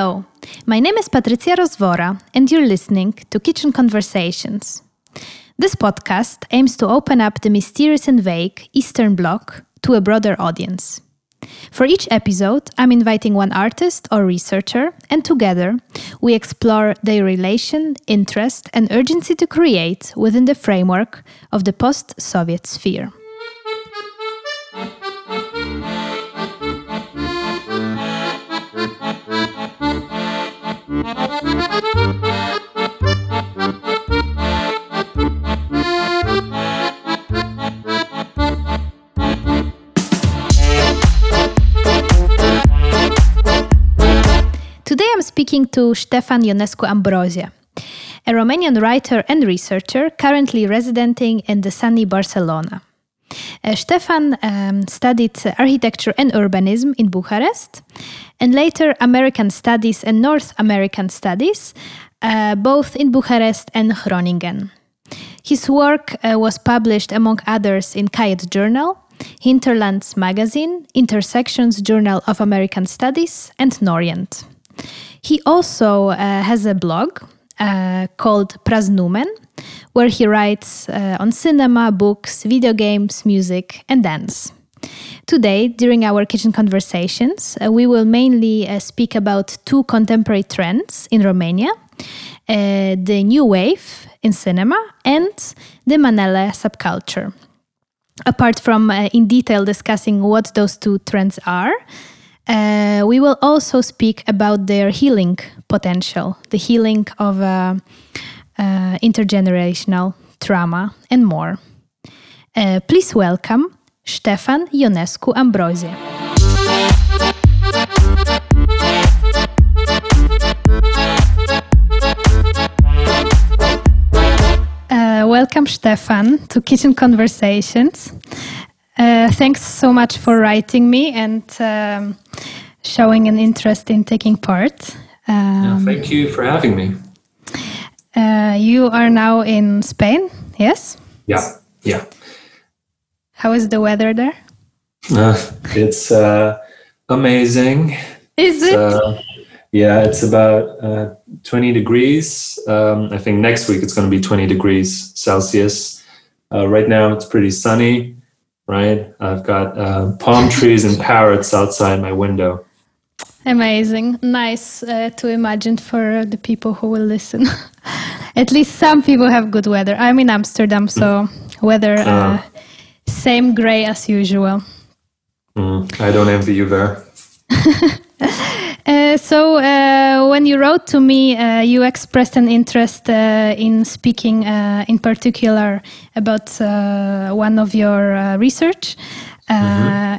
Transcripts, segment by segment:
Hello, my name is Patricia Rozvora, and you're listening to Kitchen Conversations. This podcast aims to open up the mysterious and vague Eastern Bloc to a broader audience. For each episode, I'm inviting one artist or researcher, and together we explore their relation, interest, and urgency to create within the framework of the post Soviet sphere. Speaking to Stefan Ionescu Ambrozie, a Romanian writer and researcher currently residing in the sunny Barcelona. Uh, Stefan um, studied architecture and urbanism in Bucharest and later American Studies and North American Studies, uh, both in Bucharest and Groningen. His work uh, was published, among others, in Kajet Journal, Hinterlands Magazine, Intersections Journal of American Studies, and Norient. He also uh, has a blog uh, called Praznumen, where he writes uh, on cinema, books, video games, music, and dance. Today, during our kitchen conversations, uh, we will mainly uh, speak about two contemporary trends in Romania uh, the new wave in cinema and the Manele subculture. Apart from uh, in detail discussing what those two trends are, uh, we will also speak about their healing potential, the healing of uh, uh, intergenerational trauma, and more. Uh, please welcome Stefan Ionescu Ambrozie. Uh, welcome, Stefan, to Kitchen Conversations. Uh, thanks so much for writing me and um, showing an interest in taking part. Um, thank you for having me. uh, you are now in Spain, yes? Yeah, yeah. How is the weather there? Uh, it's uh, amazing. Is it? Uh, yeah, it's about uh, 20 degrees. Um, I think next week it's going to be 20 degrees Celsius. Uh, right now it's pretty sunny, right? I've got uh, palm trees and parrots outside my window. Amazing. Nice uh, to imagine for the people who will listen. At least some people have good weather. I'm in Amsterdam, so weather uh, Ah. same gray as usual. Mm, I don't envy you there. Uh, so, uh, when you wrote to me, uh, you expressed an interest uh, in speaking, uh, in particular, about uh, one of your uh, research uh,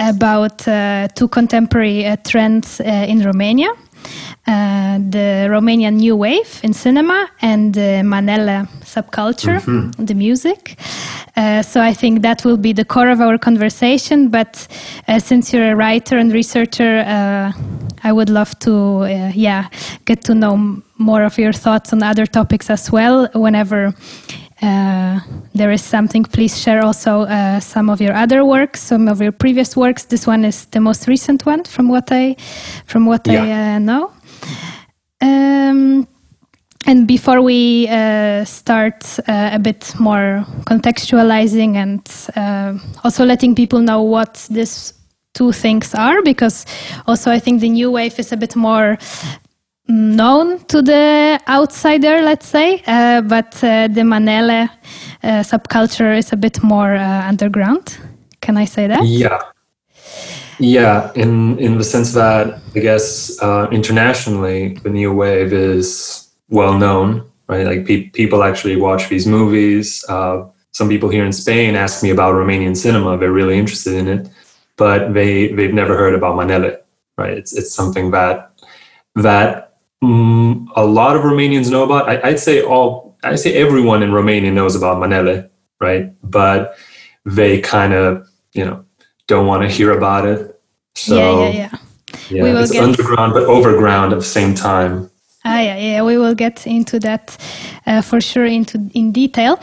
about uh, two contemporary uh, trends uh, in Romania. Uh, the Romanian New Wave in cinema and the Manele subculture, the music. Uh, so I think that will be the core of our conversation. But uh, since you're a writer and researcher, uh, I would love to, uh, yeah, get to know m- more of your thoughts on other topics as well. Whenever uh, there is something, please share also uh, some of your other works, some of your previous works. This one is the most recent one, from what I, from what I uh, know. Um, and before we uh, start uh, a bit more contextualizing and uh, also letting people know what these two things are, because also I think the new wave is a bit more known to the outsider, let's say, uh, but uh, the Manele uh, subculture is a bit more underground. Can I say that? Yeah. Yeah, in in the sense that I guess uh, internationally the new wave is well known, right? Like pe- people actually watch these movies. Uh, some people here in Spain ask me about Romanian cinema; they're really interested in it, but they they've never heard about Manele, right? It's it's something that that mm, a lot of Romanians know about. I, I'd say all, I would say everyone in Romania knows about Manele, right? But they kind of, you know, don't want to hear about it. So yeah, yeah, yeah. yeah, We will it's get- underground but overground at the same time. Ah, yeah, yeah, we will get into that uh, for sure into in detail.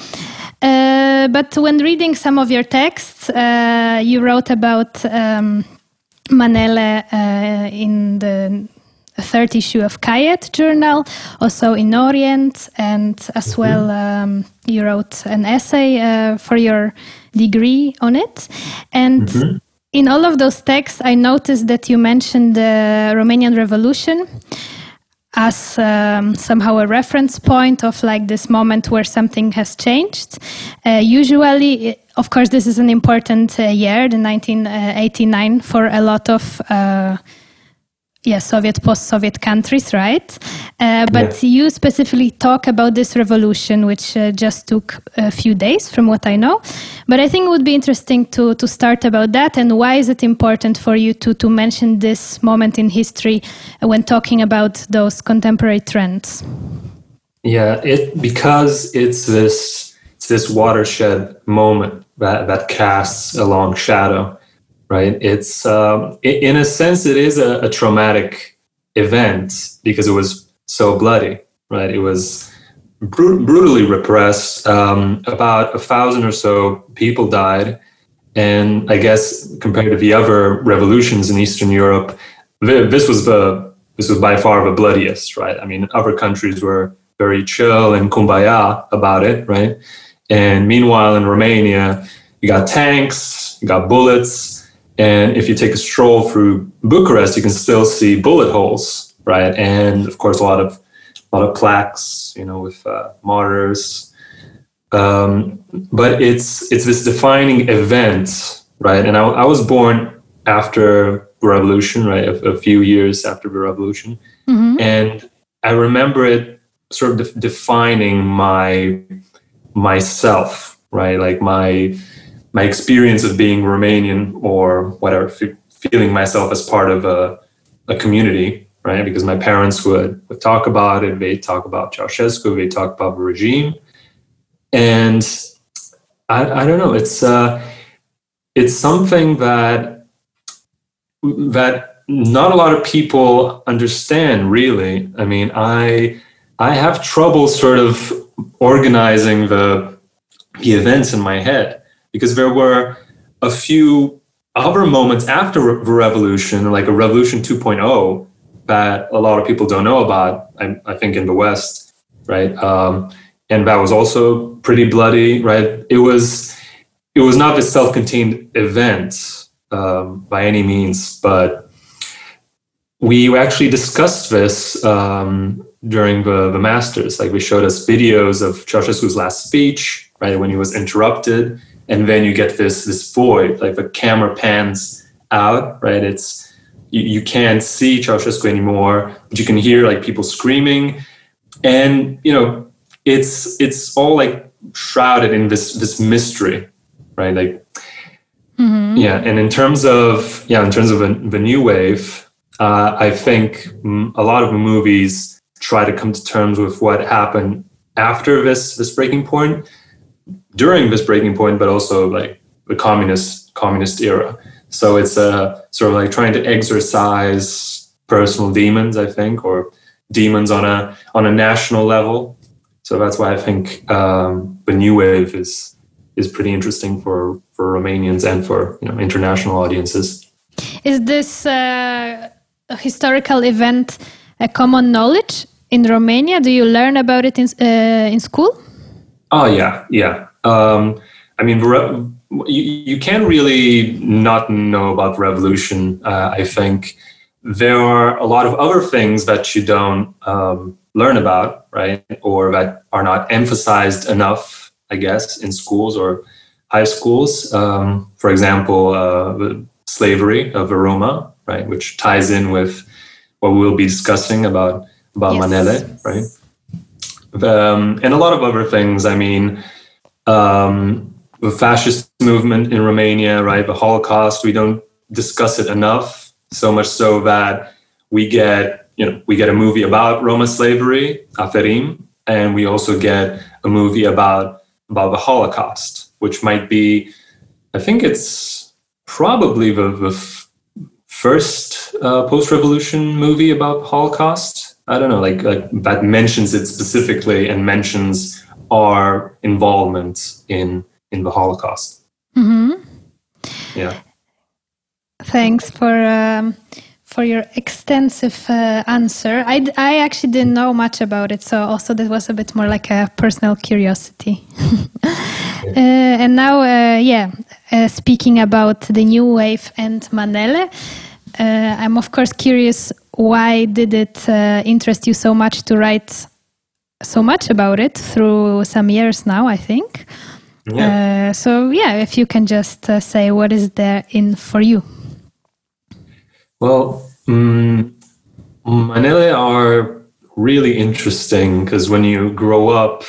Uh, but when reading some of your texts, uh, you wrote about um, Manele uh, in the third issue of Kajet journal, also in Orient, and as mm-hmm. well um, you wrote an essay uh, for your degree on it. And mm-hmm. in all of those texts, I noticed that you mentioned the Romanian Revolution as um, somehow a reference point of like this moment where something has changed. Uh, usually, of course, this is an important uh, year, the 1989, for a lot of uh, yeah, Soviet, post-Soviet countries, right? Uh, but yeah. you specifically talk about this revolution, which uh, just took a few days, from what I know. But I think it would be interesting to to start about that, and why is it important for you to to mention this moment in history when talking about those contemporary trends? Yeah, it because it's this it's this watershed moment that that casts a long shadow right? It's um, in a sense it is a, a, traumatic event because it was so bloody, right? It was br- brutally repressed. Um, about a thousand or so people died, and I guess compared to the other revolutions in Eastern Europe, this was the this was by far the bloodiest, right? I mean, other countries were very chill and kumbaya about it, right? And meanwhile, in Romania, you got tanks, you got bullets, and if you take a stroll through Bucharest, you can still see bullet holes, right? And of course, a lot of a lot of plaques, you know, with uh, martyrs. Um, but it's it's this defining event, right? And I, I was born after the revolution, right? A, a few years after the revolution, mm-hmm. and I remember it sort of de- defining my myself, right? Like my my experience of being Romanian or whatever, f- feeling myself as part of a, a community, right? Because my parents would, would talk about it, they talk about Ceausescu, they talk about the regime. And I, I don't know, it's, uh, it's something that, that not a lot of people understand really. I mean, I, I have trouble sort of organizing the, the events in my head because there were a few other moments after the revolution, like a revolution 2.0, that a lot of people don't know about. I, I think in the West, right? Um, and that was also pretty bloody, right? It was it was not a self-contained event um, by any means, but we actually discussed this um, during the, the masters. Like we showed us videos of Ceausescu's last speech, right when he was interrupted, and then you get this this void like the camera pans out right? It's you, you can't see Ceausescu anymore but you can hear like people screaming. And you know it's it's all like shrouded in this this mystery right? Like mm-hmm. yeah and in terms of yeah in terms of a, the new wave uh, i think a lot of movies try to come to terms with what happened after this this breaking point during this breaking point, but also like the communist communist era. So it's a uh, sort of like trying to exercise personal demons, I think, or demons on a on a national level. So that's why I think um, the new wave is is pretty interesting for for Romanians and for you know international audiences. Is this uh, historical event a common knowledge in Romania? Do you learn about it in uh, in school? Oh yeah, yeah. Um, I mean, you, you can't really not know about revolution. Uh, I think there are a lot of other things that you don't um, learn about, right, or that are not emphasized enough, I guess, in schools or high schools. Um, for example, uh, slavery of the Roma, right, which ties in with what we'll be discussing about about yes. Manele, right, um, and a lot of other things. I mean um, the fascist movement in Romania, right? The Holocaust, we don't discuss it enough, so much so that we get, you know, we get a movie about Roma slavery, Aferim, and we also get a movie about about the Holocaust, which might be, I think it's probably the, the f- first uh, post-revolution movie about Holocaust. I don't know, like, like that mentions it specifically and mentions our involvement in in the Holocaust. Mm-hmm. Yeah. Thanks for um, for your extensive uh, answer. I, I actually didn't know much about it, so also that was a bit more like a personal curiosity. uh, and now, uh, yeah, uh, speaking about the new wave and Manele, uh, I'm of course curious why did it uh, interest you so much to write so much about it through some years now, I think. Yeah. so yeah, if you can just say what is there in for you. Well, um, Manele are really interesting because when you grow up,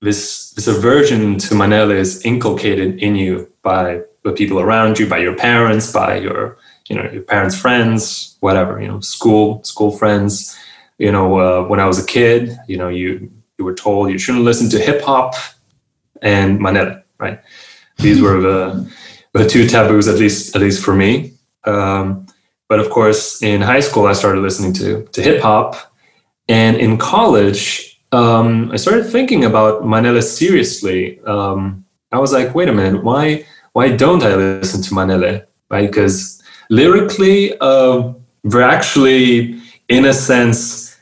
this this aversion to Manele is inculcated in you by the people around you, by your parents, by your you know your parents' friends, whatever you know, school school friends. You know, uh, when I was a kid, you know, you you were told you shouldn't listen to hip hop and Manele, right? These were the the two taboos, at least at least for me. Um, but of course, in high school, I started listening to, to hip hop. And in college, um, I started thinking about Manele seriously. Um, I was like, wait a minute, why, why don't I listen to Manele? Right? Because lyrically, uh, we're actually, in a sense,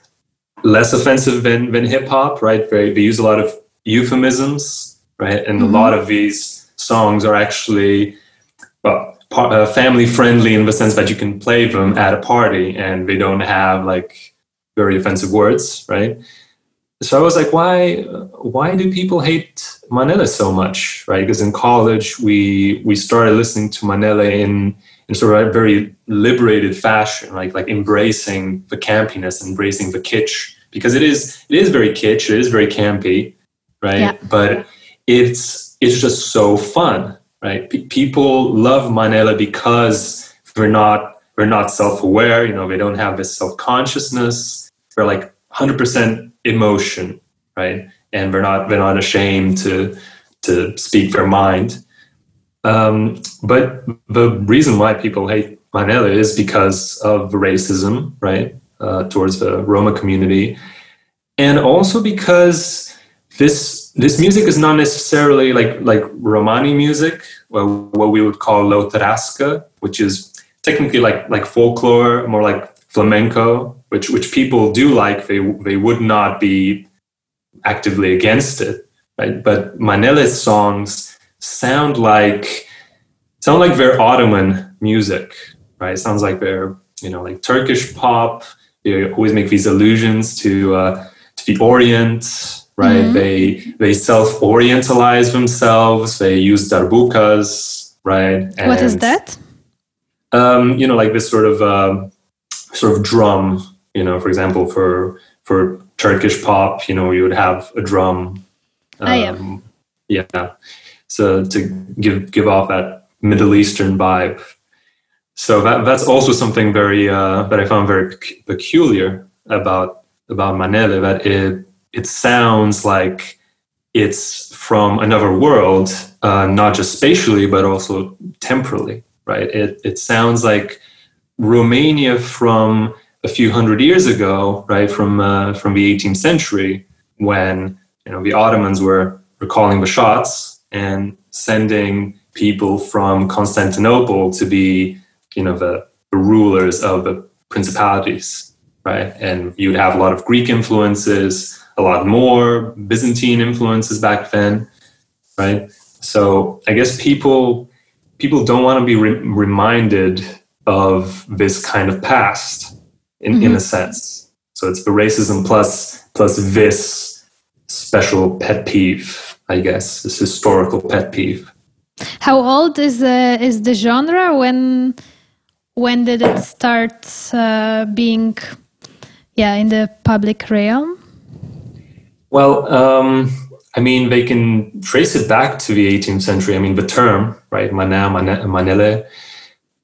less offensive than, than hip hop, right? They, they use a lot of euphemisms, right? And mm-hmm. a lot of these songs are actually, well, uh, family friendly in the sense that you can play them at a party and they don't have like very offensive words, right? So I was like, why why do people hate Manele so much, right? Because in college we we started listening to Manele in in sort of a very liberated fashion, like like embracing the campiness, embracing the kitsch, because it is it is very kitsch, it is very campy, right? Yeah. But it's it's just so fun, right? P- people love Manele because we're not we're not self-aware. You know, they don't have this self-consciousness. They're like 100% emotion, right? And they're not they're not ashamed to to speak their mind. Um, but the reason why people hate Manele is because of racism, right, uh, towards the Roma community, and also because this this music is not necessarily like like Romani music, well, what we would call Lăutărească, which is technically like like folklore, more like flamenco, which which people do like. They they would not be actively against it, right? But Manele's songs sound like sound like very Ottoman music, right? It sounds like they're you know like Turkish pop. They always make these allusions to uh, to the Orient, right? Mm-hmm. They they self orientalize themselves. They use darbukas, right? And, what is that? Um, you know, like this sort of uh, sort of drum. You know, for example, for for Turkish pop, you know, you would have a drum. Um, I am. Yeah. So to give give off that Middle Eastern vibe. So that that's also something very uh, that I found very peculiar about about Manele that it it sounds like it's from another world, uh, not just spatially, but also temporally, right? It, it sounds like Romania from a few hundred years ago, right, from, uh, from the 18th century, when you know, the Ottomans were, recalling the shots and sending people from Constantinople to be, you know, the, the rulers of the principalities, right? And you'd have a lot of Greek influences, a lot more Byzantine influences back then, right? So I guess people people don't want to be re- reminded of this kind of past in, mm-hmm. in a sense. So it's the racism plus plus this special pet peeve, I guess, this historical pet peeve. How old is the is the genre? When when did it start uh, being, yeah, in the public realm? Well, um, I mean, they can trace it back to the 18th century. I mean, the term, right, mana, manele.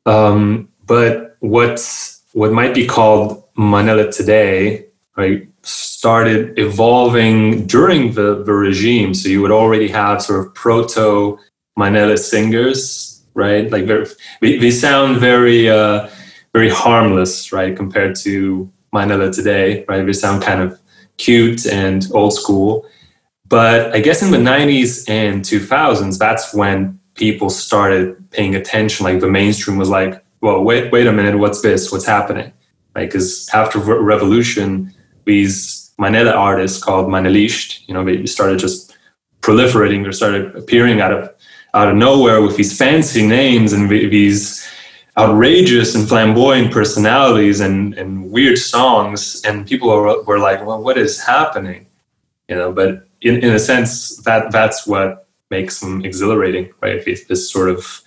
Um, but what's what might be called manele today, right, started evolving during the, the regime. So you would already have sort of proto manele singers, right? Like they, they sound very, uh, very harmless, right, compared to manele today, right? They sound kind of cute and old school. But I guess in the 90s and 2000s, that's when people started paying attention. Like the mainstream was like, well, wait, wait a minute, what's this? What's happening? Right? Because after re- these Manele artists called Maneliști, you know, they started just proliferating. They started appearing out of out of nowhere with these fancy names and these outrageous and flamboyant personalities and, and weird songs. And people were, were like, well, what is happening? You know, but in, in a sense, that that's what makes them exhilarating, right? This, this sort of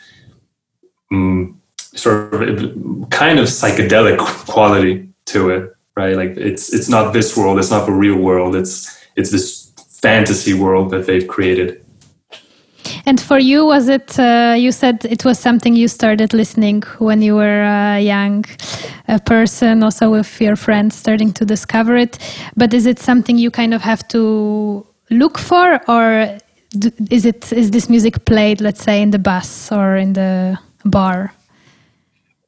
um, sort of kind of psychedelic quality to it, right? Like it's it's not this world, it's not the real world. It's it's this fantasy world that they've created. And for you, was it? Uh, you said it was something you started listening when you were a young a person, also with your friends, starting to discover it. But is it something you kind of have to look for, or is it is this music played, let's say, in the bus or in the bar?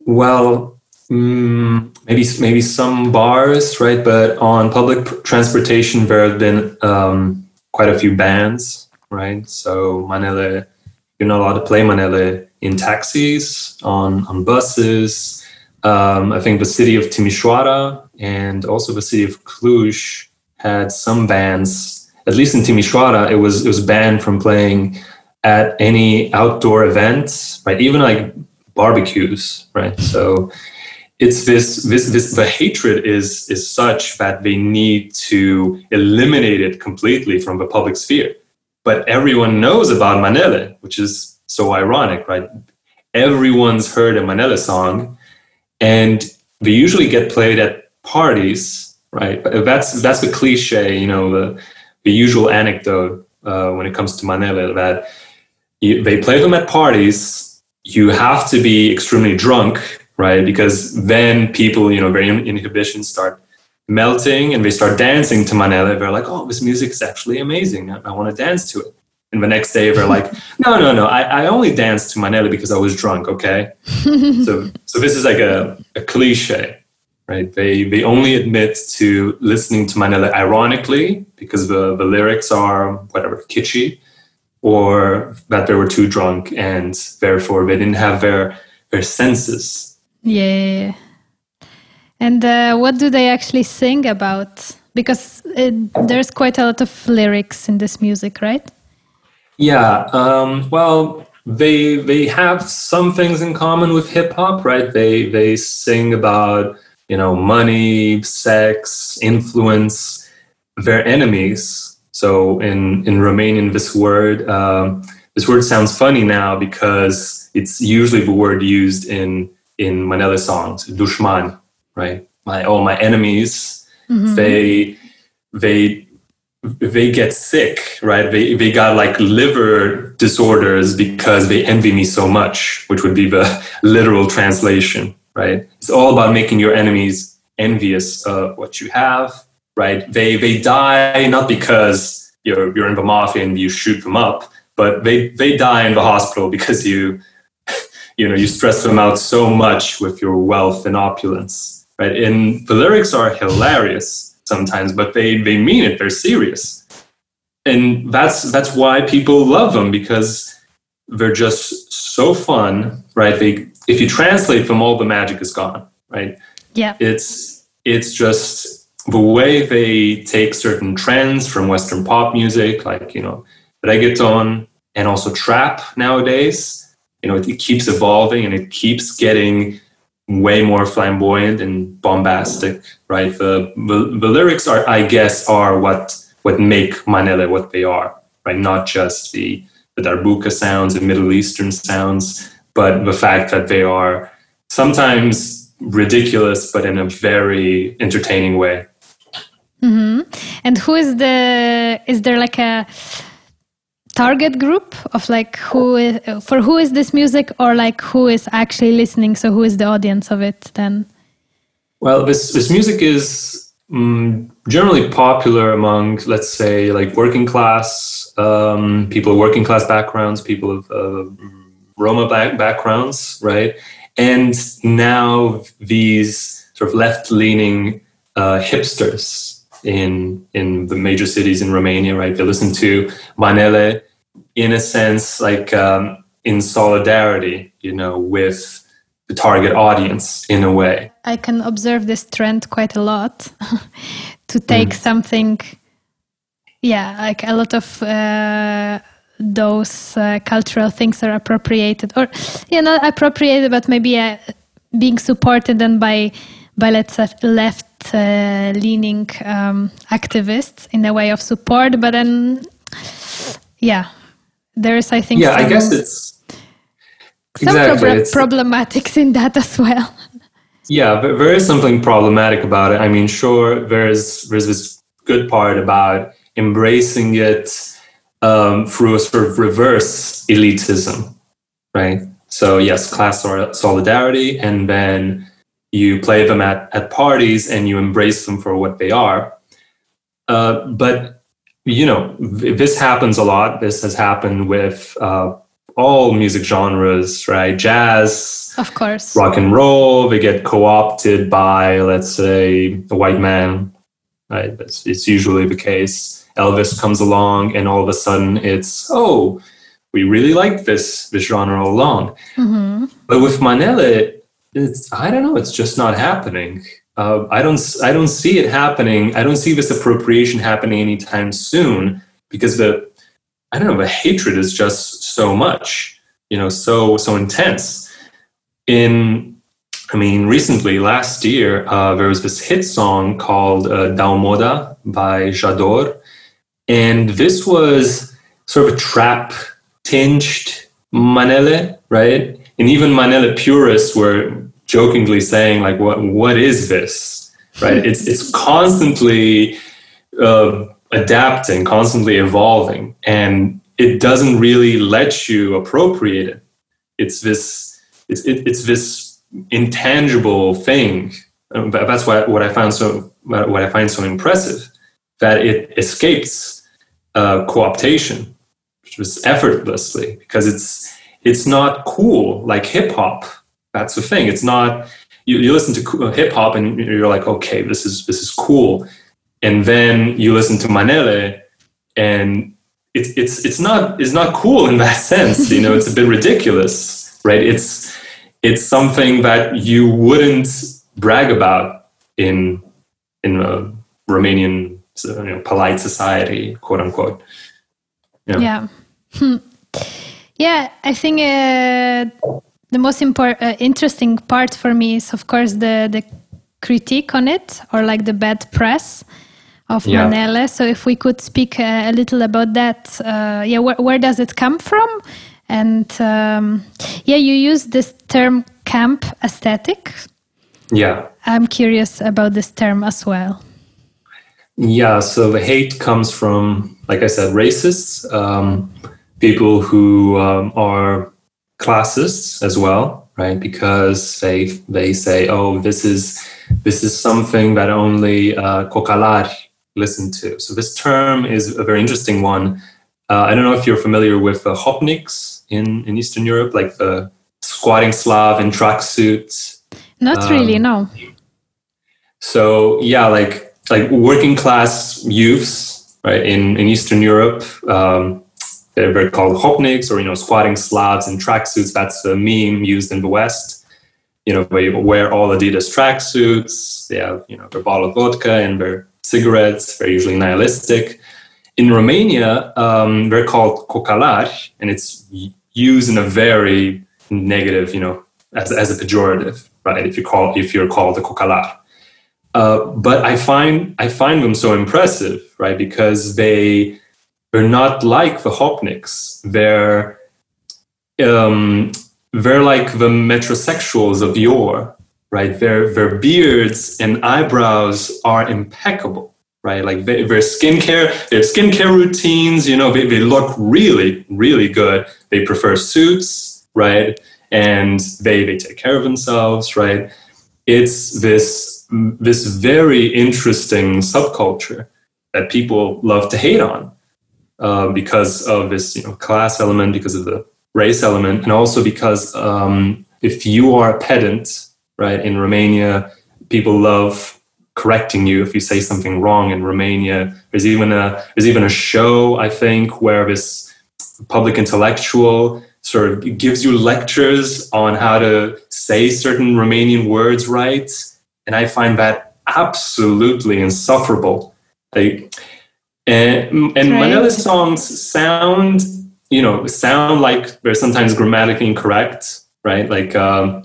Well, mm, maybe maybe some bars, right? But on public transportation, there have been um, quite a few bans, right? So Manele, you're not allowed to play Manele in taxis, on on buses. Um, I think the city of Timișoara and also the city of Cluj had some bans. At least in Timișoara, it was it was banned from playing at any outdoor events, right? Even like barbecues, right? So it's this this this the hatred is is such that they need to eliminate it completely from the public sphere. But everyone knows about Manele, which is so ironic, right? Everyone's heard a Manele song, and they usually get played at parties, right? That's that's the cliche, you know, the the usual anecdote uh, when it comes to Manele that you, they play them at parties you have to be extremely drunk, right? Because then people, you know, their inhibitions start melting and they start dancing to Manele. They're like, oh, this music is actually amazing. I, I want to dance to it. And the next day they're like, no, no, no, I, I only danced to Manele because I was drunk, okay? so so this is like a, a cliche, right? They they only admit to listening to Manele ironically because the, the lyrics are whatever, kitschy or that they were too drunk and therefore they didn't have their their senses. Yeah. And uh, what do they actually sing about? Because it, there's quite a lot of lyrics in this music, right? Yeah. Um, well, they they have some things in common with hip hop, right? They they sing about you know money, sex, influence, their enemies, so in in Romanian, this word um, this word sounds funny now because it's usually the word used in in Manele songs, dushman, right? My oh my enemies, mm-hmm. they they they get sick, right? They they got like liver disorders because they envy me so much, which would be the literal translation, right? It's all about making your enemies envious of what you have right? They they die not because you're you're in the mafia and you shoot them up, but they they die in the hospital because you you know you stress them out so much with your wealth and opulence, right? And the lyrics are hilarious sometimes, but they they mean it. They're serious, and that's that's why people love them because they're just so fun, right? They if you translate them, all the magic is gone, right? Yeah, it's it's just the way they take certain trends from Western pop music, like, you know, reggaeton and also trap nowadays, you know, it, it keeps evolving and it keeps getting way more flamboyant and bombastic, right? The, the, the lyrics are, I guess, are what, what make Manele what they are, right? Not just the, the darbuka sounds and Middle Eastern sounds, but the fact that they are sometimes ridiculous, but in a very entertaining way. Mm-hmm. And who is the? Is there like a target group of like who is, for who is this music, or like who is actually listening? So who is the audience of it then? Well, this this music is um, generally popular among, let's say, like working class um, people, working class backgrounds, people of uh, Roma back- backgrounds, right? And now these sort of left leaning uh, hipsters in in the major cities in Romania, right? They listen to Manele in a sense, like um, in solidarity, you know, with the target audience in a way. I can observe this trend quite a lot to take mm. something, yeah, like a lot of uh, those uh, cultural things are appropriated, or yeah, not appropriated, but maybe uh, being supported then by by let's say left uh, leaning um, activists in a way of support, but then yeah, there is I think yeah, I guess it's some exactly. problematics in that as well. Yeah, there is something problematic about it. I mean, sure, there's there's this good part about embracing it um, through a sort of reverse elitism, right? So yes, class solidarity, and then you play them at, at parties and you embrace them for what they are. Uh, but you know, this happens a lot. This has happened with uh, all music genres, right? Jazz, of course, rock and roll. They get co-opted by, let's say, a white man. Right? It's, it's usually the case. Elvis comes along, and all of a sudden, it's oh, we really like this this genre alone. Mm-hmm. But with Manele, it's I don't know. It's just not happening. Uh, I don't I don't see it happening. I don't see this appropriation happening anytime soon because the I don't know, the hatred is just so much, you know, so so intense. In, I mean, recently last year, uh, there was this hit song called uh, Dau Moda by Jador, and this was sort of a trap tinged Manele, right? And even Manele purists were jokingly saying, like, "What what is this?" Right? it's it's constantly. Uh, adapting, constantly evolving, and it doesn't really let you appropriate it. It's this, it's, it, it's this intangible thing. Um, that's what, what I found so, what I find so impressive, that it escapes uh, co-optation, was effortlessly, because it's, it's not cool like hip hop. That's the thing. It's not, you, you listen to hip hop and you're like, okay, this is, this is cool and then you listen to Manele, and it's it's it's not it's not cool in that sense. You know, it's a bit ridiculous, right? It's it's something that you wouldn't brag about in in a Romanian you know, polite society, quote unquote. Yeah. Yeah. Hmm. Yeah, I think uh, the most important, uh, interesting part for me is, of course, the the critique on it or like the bad press of yeah. Manele. So if we could speak uh, a little about that, uh, yeah, where, where does it come from? And um, yeah, you use this term camp aesthetic. Yeah. I'm curious about this term as well. Yeah, so the hate comes from, like I said, racists, um, people who um, are classists as well, right? Because they they say, oh, this is this is something that only uh, Cocalar listen to. So this term is a very interesting one. Uh, I don't know if you're familiar with the Gopniks in, in Eastern Europe, like the squatting Slav in tracksuits. Not um, really, no. So yeah, like like working class youths, right in in Eastern Europe. Um, they're, they're called Gopniks or you know squatting Slavs in tracksuits. That's a meme used in the West. You know, they wear all Adidas tracksuits. They have you know their bottle of vodka and their cigarettes. They're usually nihilistic. In Romania, um, they're called cocalar, and it's used in a very negative, you know, as, as a pejorative, right? If you call if you're called a cocalar. Uh, but I find I find them so impressive, right? Because they they're not like the Gopniks. They're um, they're like the metrosexuals of yore, right? Their their beards and eyebrows are impeccable, right? Like they, their skincare, their skincare routines, you know, they, they look really, really good. They prefer suits, right? And they they take care of themselves, right? It's this this very interesting subculture that people love to hate on uh, because of this you know class element, because of the race element, and also because um, if you are a pedant right? In Romania, people love correcting you if you say something wrong in Romania. There's even a there's even a show I think where this public intellectual sort of gives you lectures on how to say certain Romanian words right. And I find that absolutely insufferable. And and right. Songs sound, you know, sound like they're sometimes grammatically incorrect, right? Like um,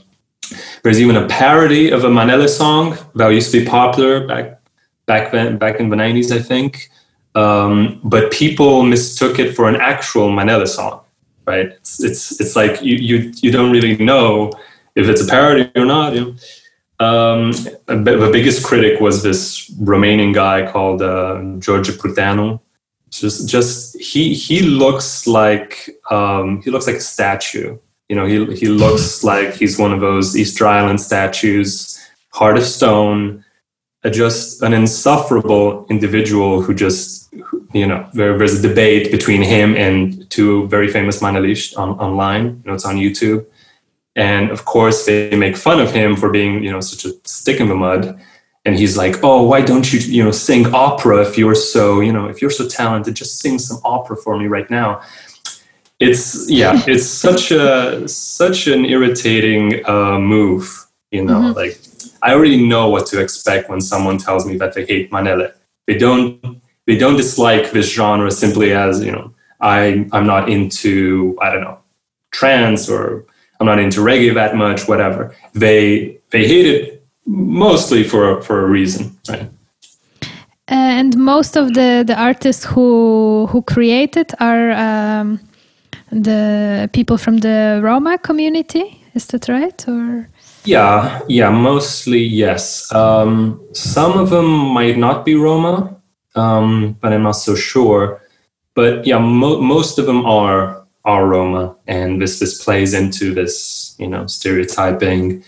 there's even a parody of a Manele song that used to be popular back back then, back in the 90s, I think. Um, but people mistook it for an actual Manele song right? It's it's it's like you you you don't really know if it's a parody or not. You know? Um, the biggest critic was this Romanian guy called uh, George Pruteanu. Just just he he looks like um, he looks like a statue. You know, he he looks like he's one of those Easter Island statues, heart of stone, just an insufferable individual who just you know there, there's a debate between him and two very famous manelists on, online you know it's on youtube and of course they make fun of him for being you know such a stick in the mud and he's like oh why don't you you know sing opera if you're so you know if you're so talented just sing some opera for me right now it's yeah it's such a such an irritating uh, move you know mm-hmm. like I already know what to expect when someone tells me that they hate Manele. They don't they don't dislike this genre simply as you know I I'm not into I don't know trance or I'm not into reggae that much whatever. They they hate it mostly for for a reason, right? And most of the the artists who who create it are um, the people from the Roma community. Is that right or? Yeah, yeah, mostly yes. Um, some of them might not be Roma, um, but I'm not so sure. But yeah, mo- most of them are are Roma, and this this plays into this you know stereotyping,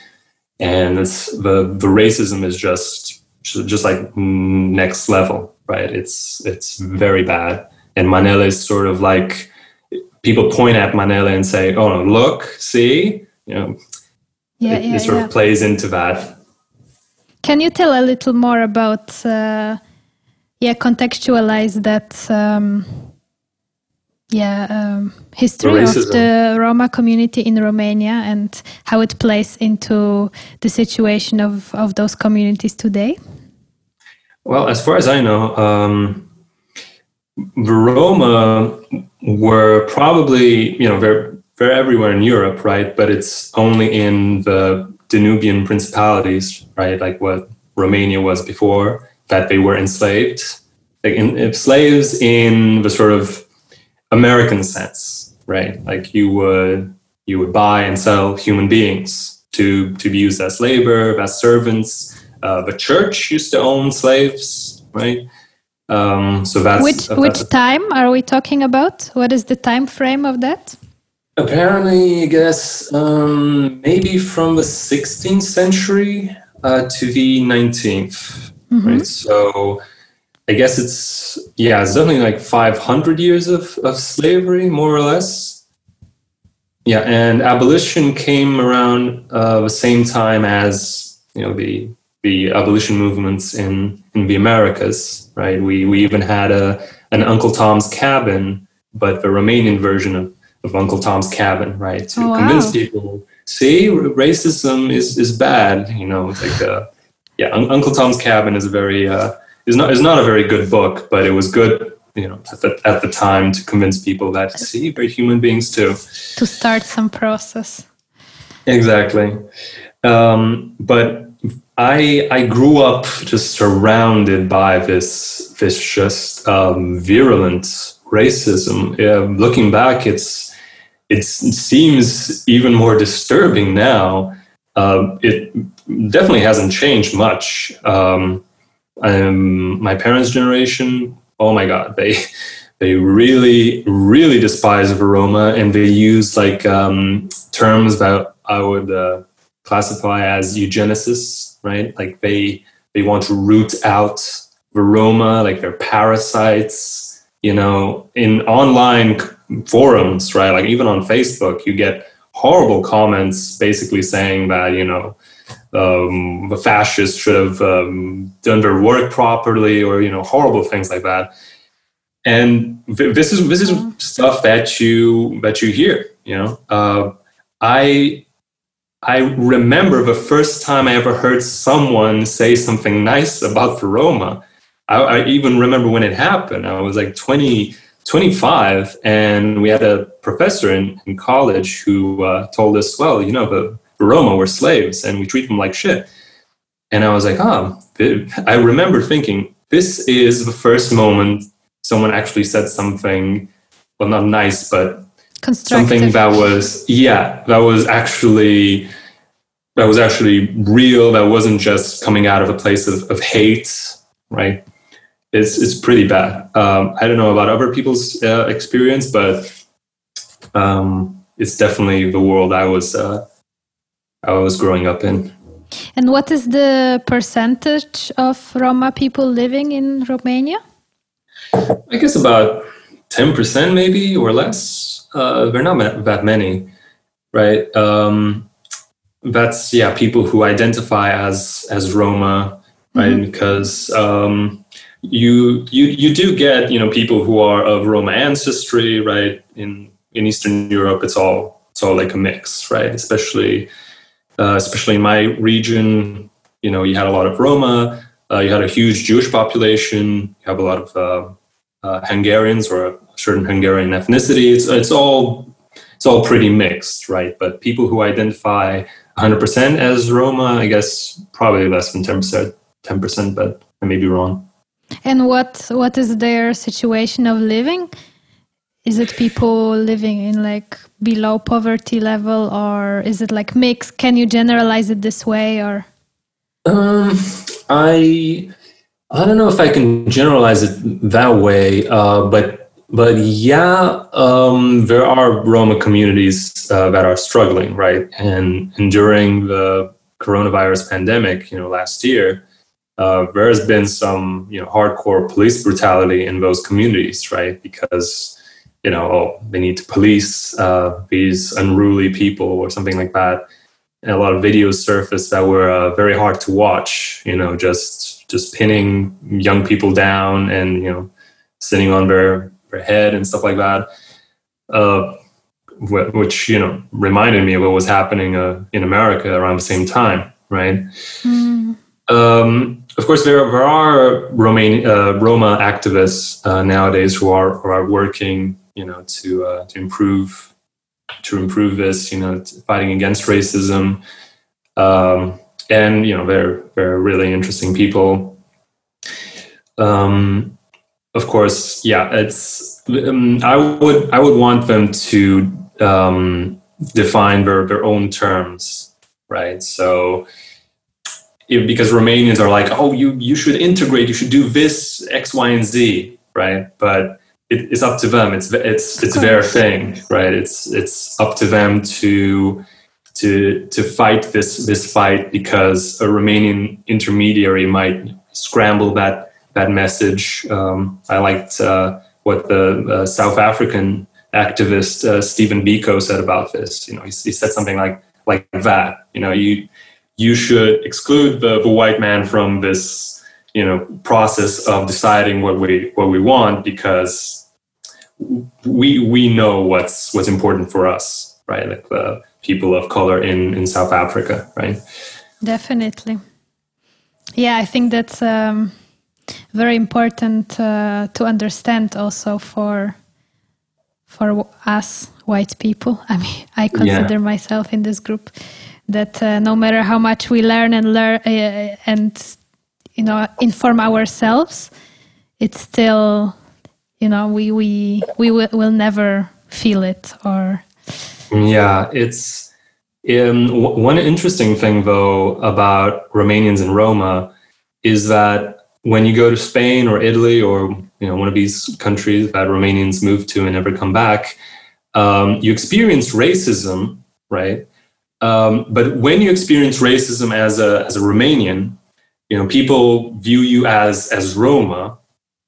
and it's the the racism is just just like next level, right? It's it's very bad, and Manele is sort of like people point at Manele and say, "Oh, look, see." You know, yeah, it, yeah, it sort yeah. of plays into that. Can you tell a little more about, uh, yeah, contextualize that, um, yeah, um, history of the Roma community in Romania and how it plays into the situation of, of those communities today? Well, as far as I know, um, the Roma were probably, you know, very they're everywhere in Europe, right? But it's only in the Danubian principalities, right? Like what Romania was before, that they were enslaved. Like in, slaves in the sort of American sense, right? Like you would you would buy and sell human beings to to be used as labor, as servants. Uh, the church used to own slaves, right? Um, so that's which uh, which time are we talking about? What is the time frame of that? Apparently, I guess um, maybe from the 16th century uh, to the 19th, mm-hmm. right? So I guess it's yeah, it's definitely like 500 years of, of slavery, more or less. Yeah, and abolition came around uh, the same time as you know the the abolition movements in in the Americas, right? We we even had a an Uncle Tom's Cabin, but the Romanian version of of Uncle Tom's Cabin, right? To oh, convince people, see, racism is is bad. You know, it's like a, yeah, Un- Uncle Tom's Cabin is a very uh, is not is not a very good book, but it was good. You know, at the, at the time to convince people that see, we're human beings too. To start some process. Exactly, um, but I I grew up just surrounded by this this just um, virulent racism. looking back, it's it seems even more disturbing now. Uh, it definitely hasn't changed much. Um, um, my parents' generation, oh my god, they they really really despise Roma, and they use like um, terms that I would uh, classify as eugenicists, right? Like they they want to root out the Roma, like they're parasites. You know, in online forums, right? Like even on Facebook, you get horrible comments basically saying that, you know, um, the fascists should have um, done their work properly or, you know, horrible things like that. and this is this is stuff that you that you hear. You know, uh, I I remember the first time I ever heard someone say something nice about the Roma. I, I even remember when it happened. I was like 20, 25, and we had a professor in, in college who uh, told us, well, you know, the, Roma were slaves and we treat them like shit. And I was like, oh, I remember thinking, this is the first moment someone actually said something, well, not nice, but something that was, yeah, that was actually that was actually real. That wasn't just coming out of a place of, of hate, right? It's it's pretty bad. Um, I don't know about other people's uh, experience, but um, it's definitely the world I was uh, I was growing up in. And what is the percentage of Roma people living in Romania? I guess about ten percent, maybe or less. Uh, they're not that many, right? Um, that's yeah people who identify as as Roma, right? Mm-hmm. Because um, you you you do get you know people who are of Roma ancestry, right? In in Eastern Europe, it's all it's all like a mix, right? Especially uh, especially in my region, you know, you had a lot of Roma. Uh, you had a huge Jewish population. You have a lot of uh, uh Hungarians or a certain Hungarian ethnicity. It's it's all it's all pretty mixed, right? But people who identify 100% as Roma, I guess probably less than 10%, 10%, but I may be wrong. And what what is their situation of living? Is it people living in like below poverty level or is it like mixed? Can you generalize it this way or um I I don't know if I can generalize it that way, uh, but but yeah, um, there are Roma communities uh, that are struggling, right? And, and during the coronavirus pandemic, you know, last year, uh, there has been some, you know, hardcore police brutality in those communities, right? Because, you know, oh, they need to police uh, these unruly people or something like that. And a lot of videos surfaced that were uh, very hard to watch, you know, just just pinning young people down and you know sitting on their her head and stuff like that. Uh, which you know reminded me of what was happening uh, in America around the same time, right? Mm. Um, of course, there, there are Romain, uh, Roma activists uh, nowadays who are who are working, you know, to uh, to improve to improve this, you know, fighting against racism, um, and you know, they're they're really interesting people. Um, of course, yeah, it's. Um, I would I would want them to um, define their their own terms, right? So. If, because Romanians are like, oh, you you should integrate, you should do this X, Y, and Z, right? But it, it's up to them. It's it's it's their thing, right? It's it's up to them to to to fight this this fight because a Romanian intermediary might scramble that that message. Um, I liked uh, what the uh, South African activist uh, Stephen Biko said about this. You know, he, he, said something like like that. You know, you you should exclude the, the white man from this you know process of deciding what we what we want because we we know what's what's important for us, right? Like the people of color in in South Africa, right? Definitely. Yeah, I think that's. Um very important uh, to understand also for for us white people. I mean, I consider yeah. myself in this group that uh, no matter how much we learn and learn uh, and you know inform ourselves, it's still you know we we we will, will never feel it or yeah it's um, one interesting thing though about Romanians and Roma is that when you go to Spain or Italy or you know one of these countries that Romanians move to and never come back, um, you experience racism, right? Um, but when you experience racism as a as a Romanian, you know people view you as as Roma,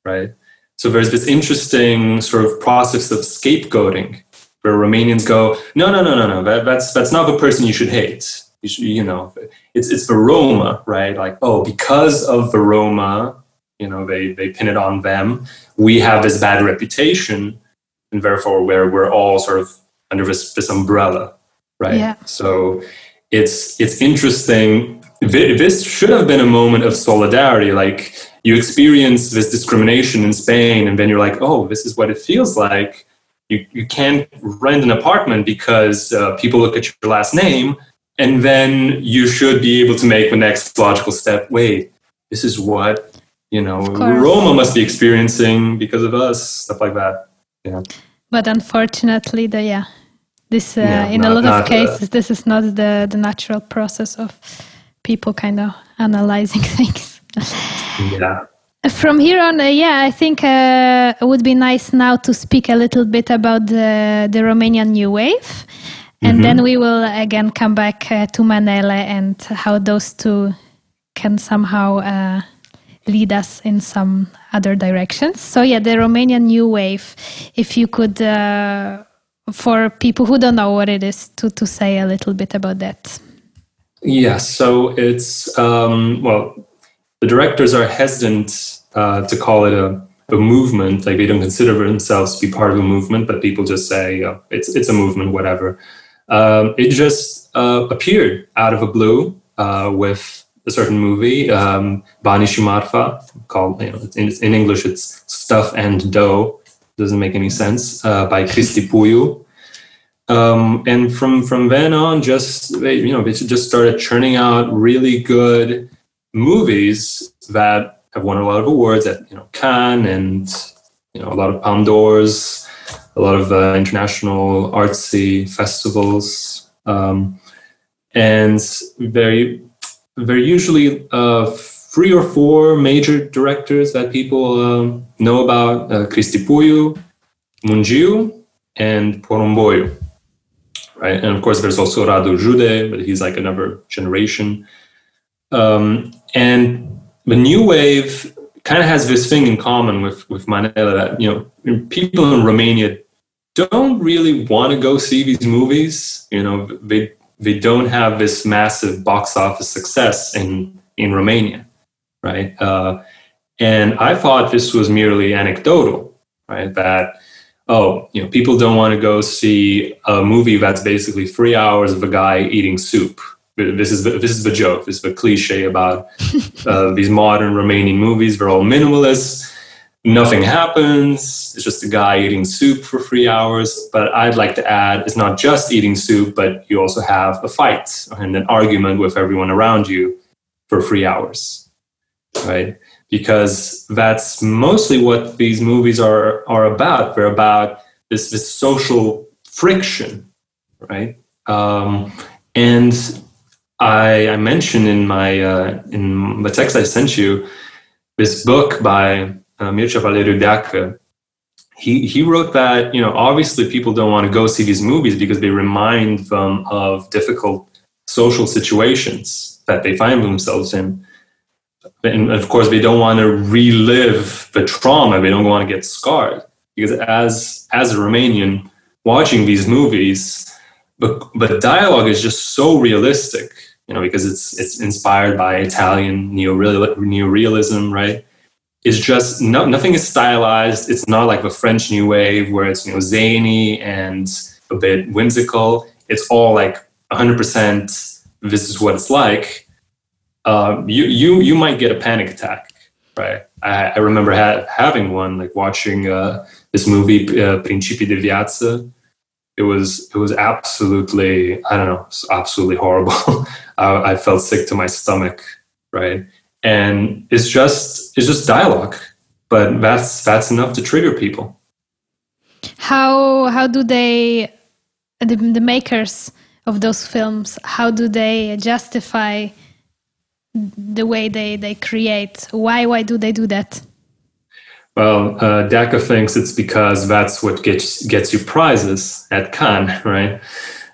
right? So there's this interesting sort of process of scapegoating where Romanians go, no, no, no, no, no, that, that's that's not the person you should hate you, should, you know, it's it's the Roma, right? Like, oh, because of the Roma, You know, they they pin it on them. We have this bad reputation, and therefore where we're all sort of under this this umbrella, right? Yeah. So it's it's interesting. This should have been a moment of solidarity. Like you experience this discrimination in Spain, and then you're like, oh, this is what it feels like. You, you can't rent an apartment because uh, people look at your last name, and then you should be able to make the next logical step. Wait, this is what you know Roma must be experiencing because of us, stuff like that. Yeah. But unfortunately, the yeah, this uh, yeah, in not, a lot of uh, cases, this is not the the natural process of people kind of analyzing things. Yeah. From here on, uh, yeah, I think uh, it would be nice now to speak a little bit about the, the Romanian New Wave. And mm-hmm. then we will again come back uh, to Manele and how those two can somehow uh, lead us in some other directions. So, yeah, the Romanian New Wave, if you could, uh, for people who don't know what it is, to, to say a little bit about that. Yeah, so it's, um, well, the directors are hesitant uh, to call it a, a movement. Like they don't consider themselves to be part of a movement, but people just say oh, it's it's a movement, whatever. Um, it just uh, appeared out of a blue uh, with a certain movie, um, Bani și called you know, in, in English it's Stuff and Dough. Doesn't make any sense uh, by Cristi Puiu. Um, and from from then on, just they, you know, they just started churning out really good movies that have won a lot of awards at you know Cannes and you know a lot of Palme d'Ors, a lot of uh, international artsy festivals, um, and very very usually uh, three or four major directors that people um, know about: uh, Cristi Puiu, Mungiu, and Porumboiu. Right, and of course there's also Radu Jude, but he's like another generation. Um, and the new wave kind of has this thing in common with with Manele that you know people in Romania don't really want to go see these movies. You know, they they don't have this massive box office success in in Romania, right? Uh, and I thought this was merely anecdotal, right? That oh, you know, people don't want to go see a movie that's basically three hours of a guy eating soup, this is the, this is the joke. This is the cliche about uh, these modern Romanian movies. They're all minimalist. Nothing happens. It's just a guy eating soup for three hours. But I'd like to add, it's not just eating soup, but you also have a fight and an argument with everyone around you for three hours, right? Because that's mostly what these movies are are about. They're about this this social friction, right? Um, and I, I mentioned in my uh, in the text I sent you this book by uh, Mircea Valeriu Deacă. He he wrote that you know obviously people don't want to go see these movies because they remind them of difficult social situations that they find themselves in. And of course, they don't want to relive the trauma. They don't want to get scarred because as as a Romanian watching these movies, but but dialogue is just so realistic you know, because it's it's inspired by Italian neoreal, neorealism, right? It's just no, nothing is stylized. It's not like the French New Wave where it's you know zany and a bit whimsical. It's all like 100%. This is what it's like. Um, you you you might get a panic attack, right? I, I remember ha- having one, like watching uh, this movie, uh, Principii de Viață, it was it was absolutely I don't know absolutely horrible. I, I, felt sick to my stomach, right? And it's just it's just dialogue, but that's that's enough to trigger people. How how do they the, the makers of those films how do they justify the way they they create? Why why do they do that? Well, uh, thinks it's because that's what gets gets you prizes at Cannes, right?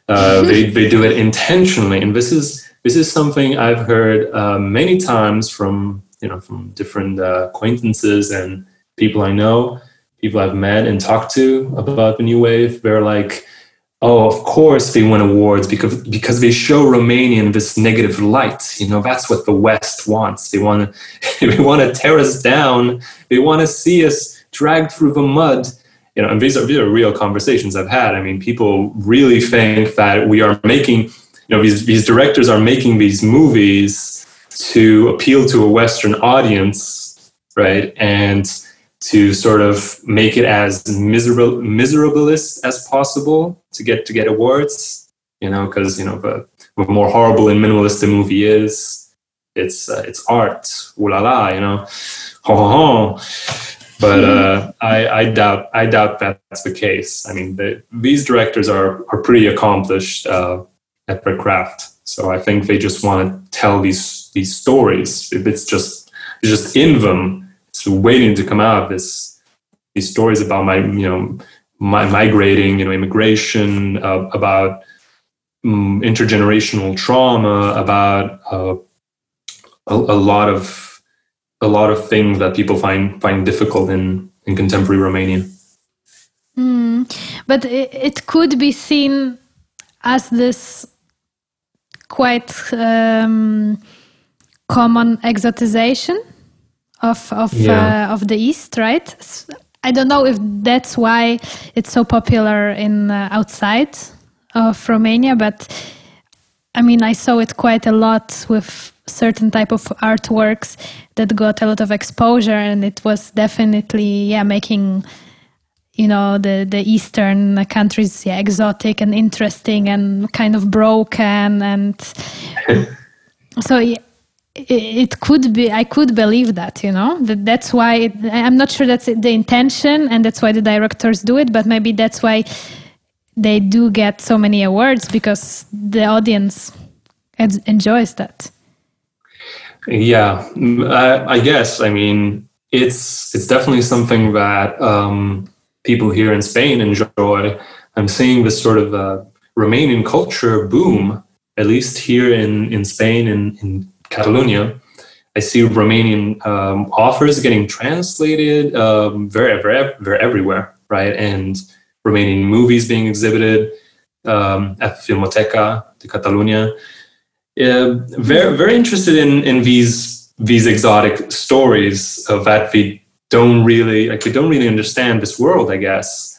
Uh, they they do it intentionally, and this is this is something I've heard uh, many times from you know from different uh, acquaintances and people I know, people I've met and talked to about the new wave. They're like, oh, of course they win awards because because they show Romania in this negative light. You know, that's what the West wants. They want to they want to tear us down. They want to see us dragged through the mud. You know, and these are these are real conversations I've had. I mean, people really think that we are making, you know, these these directors are making these movies to appeal to a Western audience, right? And to sort of make it as miserable miserablest as possible to get to get awards you know because you know the, the, more horrible and minimalist the movie is it's uh, it's art ooh la la you know ho ho ho but uh, I, I doubt I doubt that's the case. I mean, the, these directors are are pretty accomplished uh, at their craft, so I think they just want to tell these these stories. If It's just it's just in them it's waiting to come out. This these stories about my you know my migrating, you know, immigration, uh, about um, intergenerational trauma, about uh, a, a, lot of a lot of things that people find find difficult in in contemporary Romania. Mm, but it, it, could be seen as this quite um, common exotization of of yeah. uh, of the East, right? I don't know if that's why it's so popular in uh, outside of Romania, but I mean, I saw it quite a lot with certain type of artworks that got a lot of exposure, and it was definitely yeah making you know the the eastern countries yeah exotic and interesting and kind of broken and so yeah, it could be i could believe that you know? That that's why it, i'm not sure that's the intention and that's why the directors do it but maybe that's why they do get so many awards because the audience enjoys that. Yeah i, I guess i mean it's it's definitely something that um, people here in spain enjoy. I'm seeing this sort of uh, romanian culture boom at least here in in spain and in Catalonia. I see Romanian um, offers getting translated um, very, very, very everywhere, right? And Romanian movies being exhibited um, at the Filmoteca de Catalunya. Uh, very, very interested in in these these exotic stories of that we don't really like. We don't really understand this world, I guess.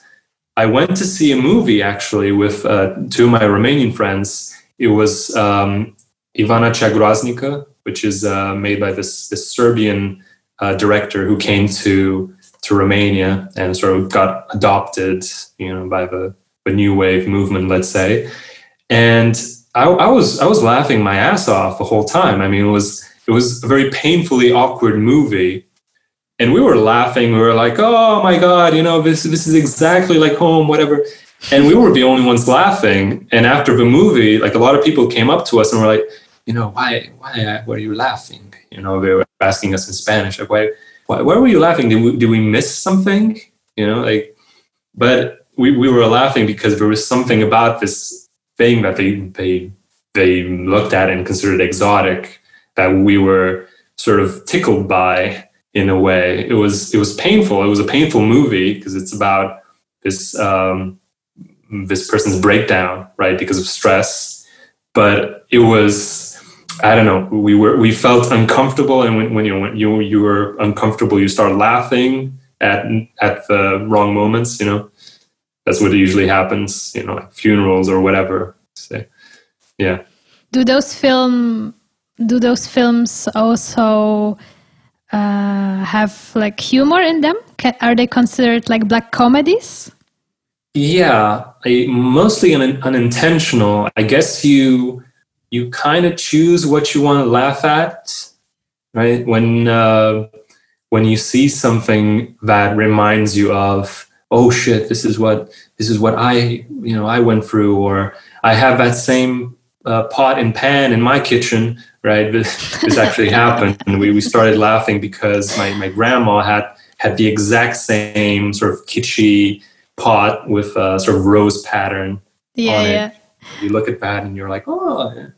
I went to see a movie actually with uh, two of my Romanian friends. It was um, Ivana Cea which is uh, made by this, this Serbian uh, director who came to to Romania and sort of got adopted, you know, by the, the new wave movement, let's say. And I, I was I was laughing my ass off the whole time. I mean, it was it was a very painfully awkward movie and we were laughing we were like oh my god you know this this is exactly like home whatever and we were the only ones laughing. And after the movie, like a lot of people came up to us and were like, you know, why, why were you laughing? You know, they were asking us in Spanish, like, why, why, why were you laughing? Did we, did we miss something? You know, like, but we, we were laughing because there was something about this thing that they, they, they looked at and considered exotic that we were sort of tickled by in a way. It was, it was painful. It was a painful movie because it's about this, um, this person's breakdown, right, because of stress. But it was, I don't know, we were we felt uncomfortable, and when, when you know, when you you were uncomfortable, you start laughing at at the wrong moments. You know, that's what usually happens. You know, like funerals or whatever. So, yeah. Do those film? Do those films also? Uh, have like humor in them? Can, are they considered like black comedies? Yeah, I, mostly un, unintentional. I guess you you kind of choose what you want to laugh at, right? When uh, when you see something that reminds you of, oh shit, this is what this is what I you know I went through, or I have that same uh, pot and pan in my kitchen, right? This, this actually happened, and we we started laughing because my my grandma had had the exact same sort of kitschy pot with a sort of rose pattern yeah, on it. Yeah. You look at that and you're like, oh,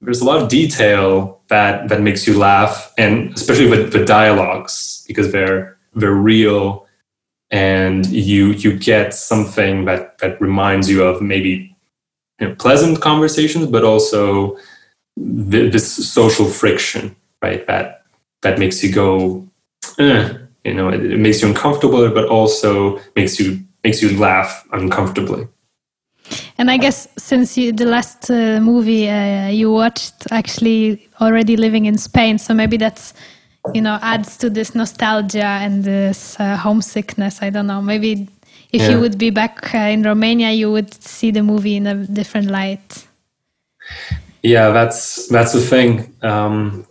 there's a lot of detail that that makes you laugh, and especially with the dialogues because they're they're real. and you you get something that that reminds you of maybe you know, pleasant conversations, but also this social friction, right? That that makes you go, eh, you know, it, it makes you uncomfortable, but also makes you makes you laugh uncomfortably. And I guess since you, the last uh, movie uh, you watched actually already living in Spain, so maybe that's you know adds to this nostalgia and this uh, homesickness. I don't know. Maybe if yeah. you would be back uh, in Romania, you would see the movie in a different light. Yeah, that's that's the thing. Um,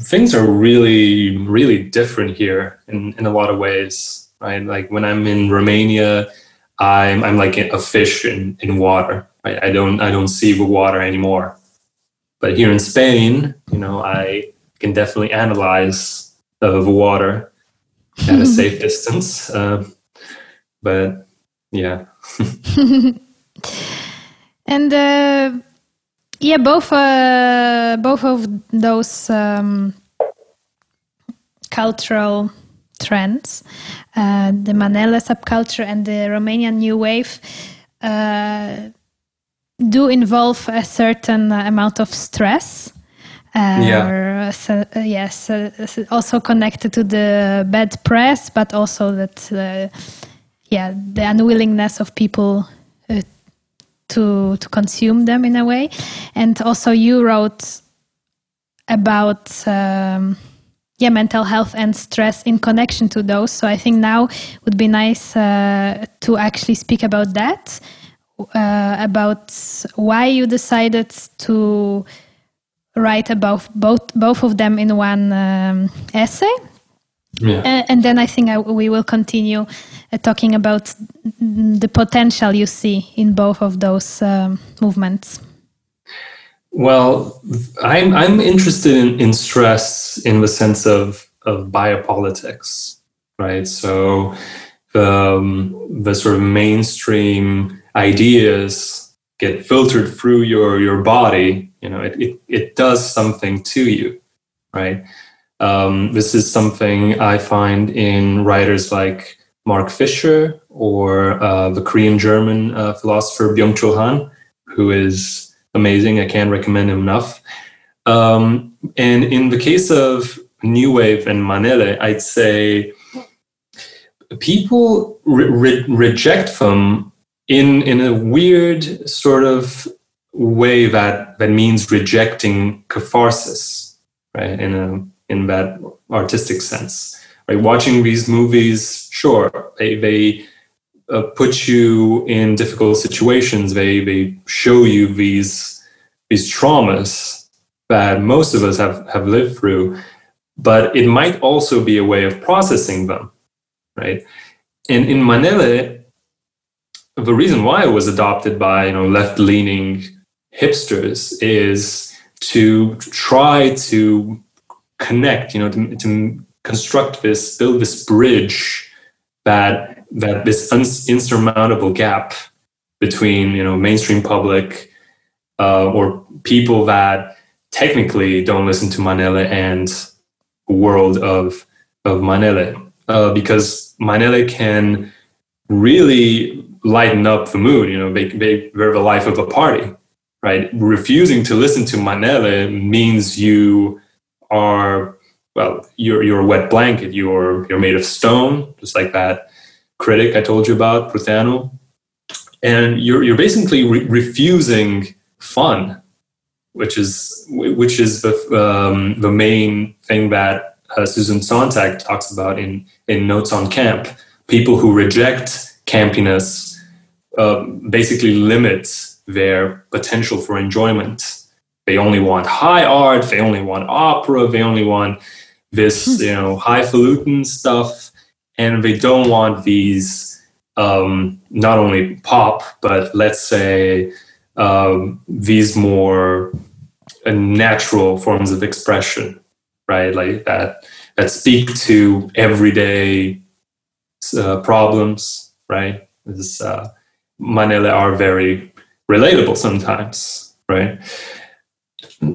things are really really different here in in a lot of ways. Right, like when I'm in Romania I'm I'm like a fish in, in water. Right? I don't I don't see the water anymore. But here in Spain, you know, I can definitely analyze the water at a safe distance. Uh, but yeah. and uh, yeah, both uh, both of those um, cultural trends, uh, the Manele subculture and the Romanian New Wave, uh, do involve a certain amount of stress. Uh, yeah. So, uh, yes, uh, also connected to the bad press, but also that, uh, yeah, the unwillingness of people to to consume them in a way, and also you wrote about. Um, yeah mental health and stress in connection to those. So i think now would be nice uh, to actually speak about that uh, about why you decided to write about both both of them in one um, essay. Yeah. Uh, and then i think I, we will continue uh, talking about the potential you see in both of those um, movements well, I'm I'm interested in, in stress in the sense of of biopolitics, right? So um, the sort of mainstream ideas get filtered through your your body. You know, it it, it does something to you, right? Um, this is something I find in writers like Mark Fisher or uh, the Korean German uh, philosopher Byung Chul Han, who is amazing. I can't recommend him enough. Um, and in the case of New Wave and Manele, I'd say people re- re- reject them in in a weird sort of way that that means rejecting catharsis, right? In a in that artistic sense, right? Watching these movies, sure, they they uh, put you in difficult situations. They they show you these these traumas that most of us have have lived through, but it might also be a way of processing them, right? And in Manele, the reason why it was adopted by you know left leaning hipsters is to try to connect, you know, to, to construct this, build this bridge that that this insurmountable gap between you know mainstream public uh, or people that technically don't listen to Manele and world of of Manele uh, because Manele can really lighten up the mood. You know, they, they, they're the life of a party, right? Refusing to listen to Manele means you are well, you're you're a wet blanket. You're you're made of stone, just like that critic I told you about, Pruteanu, and you're you're basically re- refusing fun, which is which is the um, the main thing that uh, Susan Sontag talks about in in Notes on Camp. People who reject campiness uh, basically limit their potential for enjoyment. They only want high art. They only want opera. They only want this, you know, highfalutin stuff and they don't want these um, not only pop, but let's say um, these more uh, natural forms of expression, right? Like that that speak to everyday uh, problems, right? This uh, Manele are very relatable sometimes, right?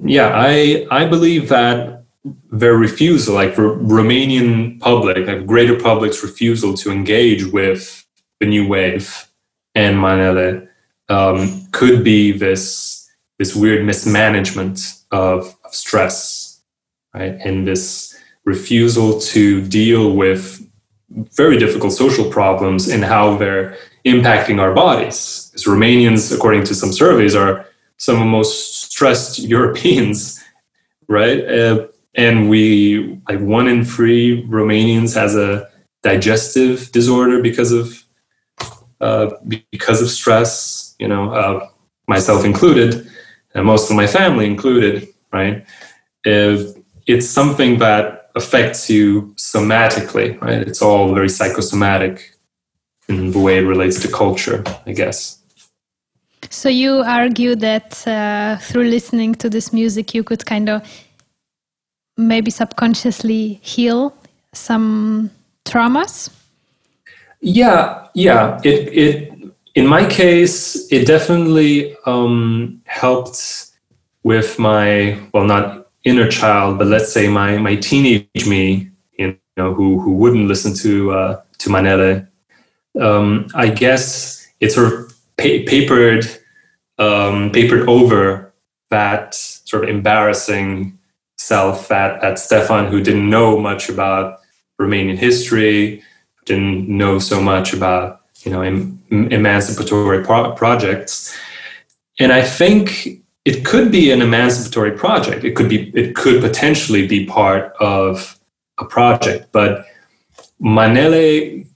Yeah, I I believe that their refusal, like R- Romanian public, like greater public's refusal to engage with the new wave and Manele um, could be this this weird mismanagement of, of stress, right? And this refusal to deal with very difficult social problems and how they're impacting our bodies. Because Romanians, according to some surveys, are some of the most stressed Europeans, right? Uh, and we, like one in three Romanians has a digestive disorder because of uh, because of stress. You know, uh, myself included, and most of my family included, right? If it's something that affects you somatically, right? It's all very psychosomatic in the way it relates to culture, I guess. So you argue that uh, through listening to this music, you could kind of maybe subconsciously heal some traumas. Yeah, yeah. It it in my case, it definitely um, helped with my well, not inner child, but let's say my my teenage me, you know, who who wouldn't listen to uh, to Manele. Um, I guess it sort of pa- papered um, papered over that sort of embarrassing self that that Stefan, who didn't know much about Romanian history, didn't know so much about you know em- emancipatory pro- projects, and I think it could be an emancipatory project. It could be it could potentially be part of a project, but Manele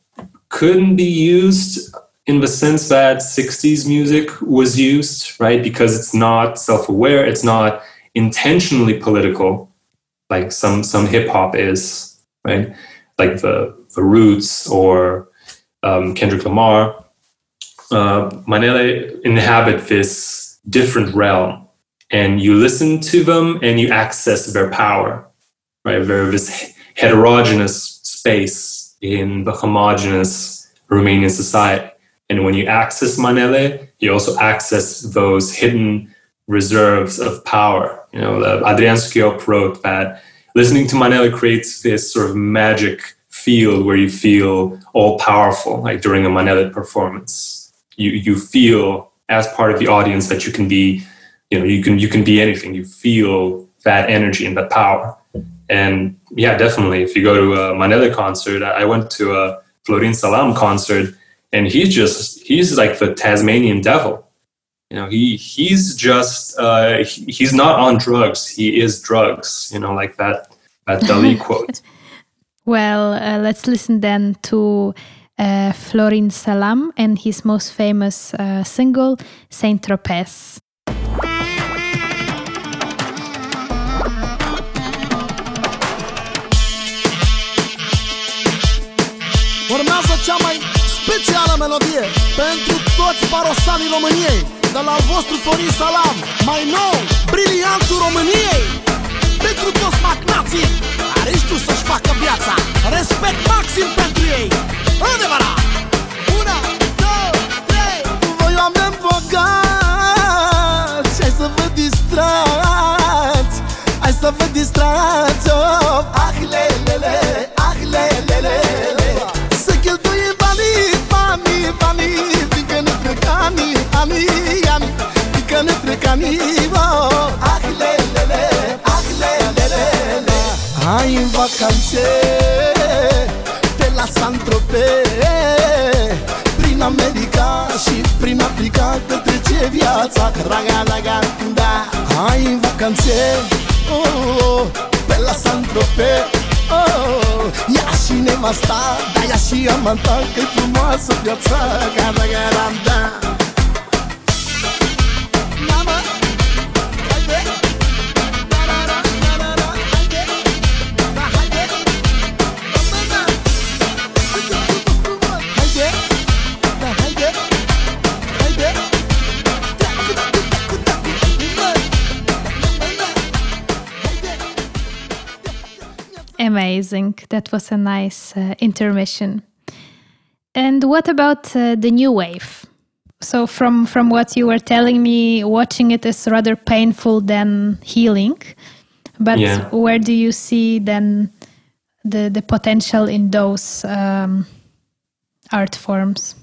couldn't be used in the sense that 60s music was used, right? Because it's not self-aware, it's not intentionally political, like some some hip hop is, right? Like the the Roots or um, Kendrick Lamar. Uh, Manele inhabit this different realm and you listen to them and you access their power right they're this heterogeneous space in the homogeneous romanian society and when you access manele you also access those hidden reserves of power. You know adrian schiop wrote that listening to manele creates this sort of magic field where you feel all powerful like during a manele performance. You you feel as part of the audience that you can be you know you can you can be anything. You feel that energy and that power. And yeah definitely if you go to a manele concert i went to a florin salam concert and he's just he's like the tasmanian devil you know he he's just uh, he, he's not on drugs. He is drugs you know like that that dali quote. Well uh, let's listen then to uh, Florin Salam and his most famous uh, single, Saint Tropez. Urmează cea mai specială melodie Pentru toți parosanii României De la vostru Florin Salam. Mai nou, briliantul României. Pentru toți magnații Care știu să-și facă viața. Respect maxim pentru ei. Adevărat! Una, două, trei! Voi oameni bogați Hai să vă distrați. Hai să vă distrați oh. Ah, lelele, ah, lelele Să cheltuie banii, banii, banii. Fiindcă ne trec anii, anii, anii Fiindcă ne trec anii, oh. Ah, lelele, ah, lelele Hai în vacanțe la Saint-Tropez Prin America și prin Africa Că trece viața. Raga, raga, da. Hai în vacanțe oh, oh, Pe la Saint-Tropez oh, Ia și nevasta Da, ia și amanta Că-i frumoasă viața. Raga, raga, da Amazing. That was a nice uh, intermission. And what about uh, the new wave? So, from from what you were telling me, watching it is rather painful than healing. but Yeah. where do you see then the the potential in those um, art forms?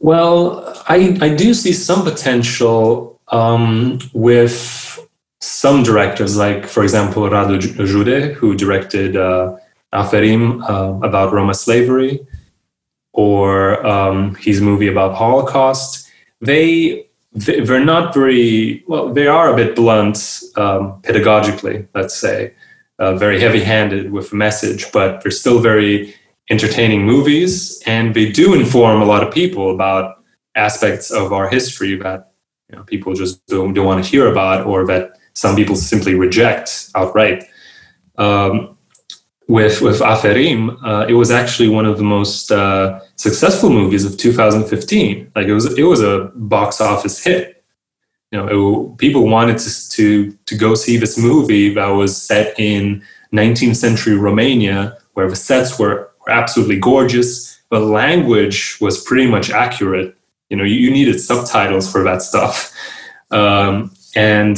Well, I, I do see some potential um, with some directors, like, for example, Radu Jude, who directed uh, Aferim uh, about Roma slavery, or um, his movie about Holocaust. They, they- they're not very, well, they are a bit blunt um, pedagogically, let's say, uh, very heavy handed with a message, but they're still very entertaining movies and they do inform a lot of people about aspects of our history that you know, people just don't, don't want to hear about or that some people simply reject outright. Um, with with Aferim, uh, it was actually one of the most uh, successful movies of 2015. Like it was it was a box office hit. You know, it, people wanted to, to to go see this movie that was set in 19th century Romania, where the sets were were absolutely gorgeous. The language was pretty much accurate. You know, you, you needed subtitles for that stuff, um, and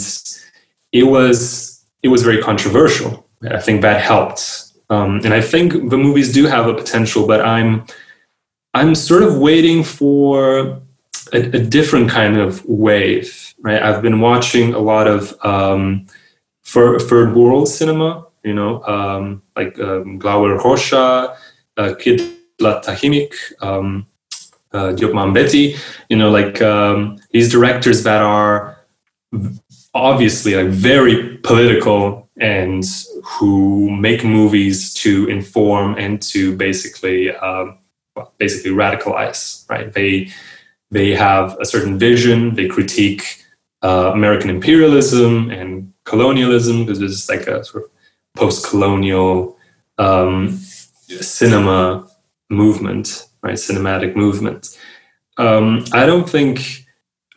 it was it was very controversial. I think that helped, um, and I think the movies do have a potential. But I'm I'm sort of waiting for a, a different kind of wave. Right, I've been watching a lot of um, third, world cinema. You know, um, like um, Glauber Rocha, uh, Kidlat Tahimik, um, uh, Diop Mambéty, you know, like um, these directors that are obviously like very political and who make movies to inform and to basically um, basically radicalize, right? They they have a certain vision. They critique uh, American imperialism and colonialism because there's like a sort of post-colonial um, cinema movement, right? Cinematic movement. Um, I don't think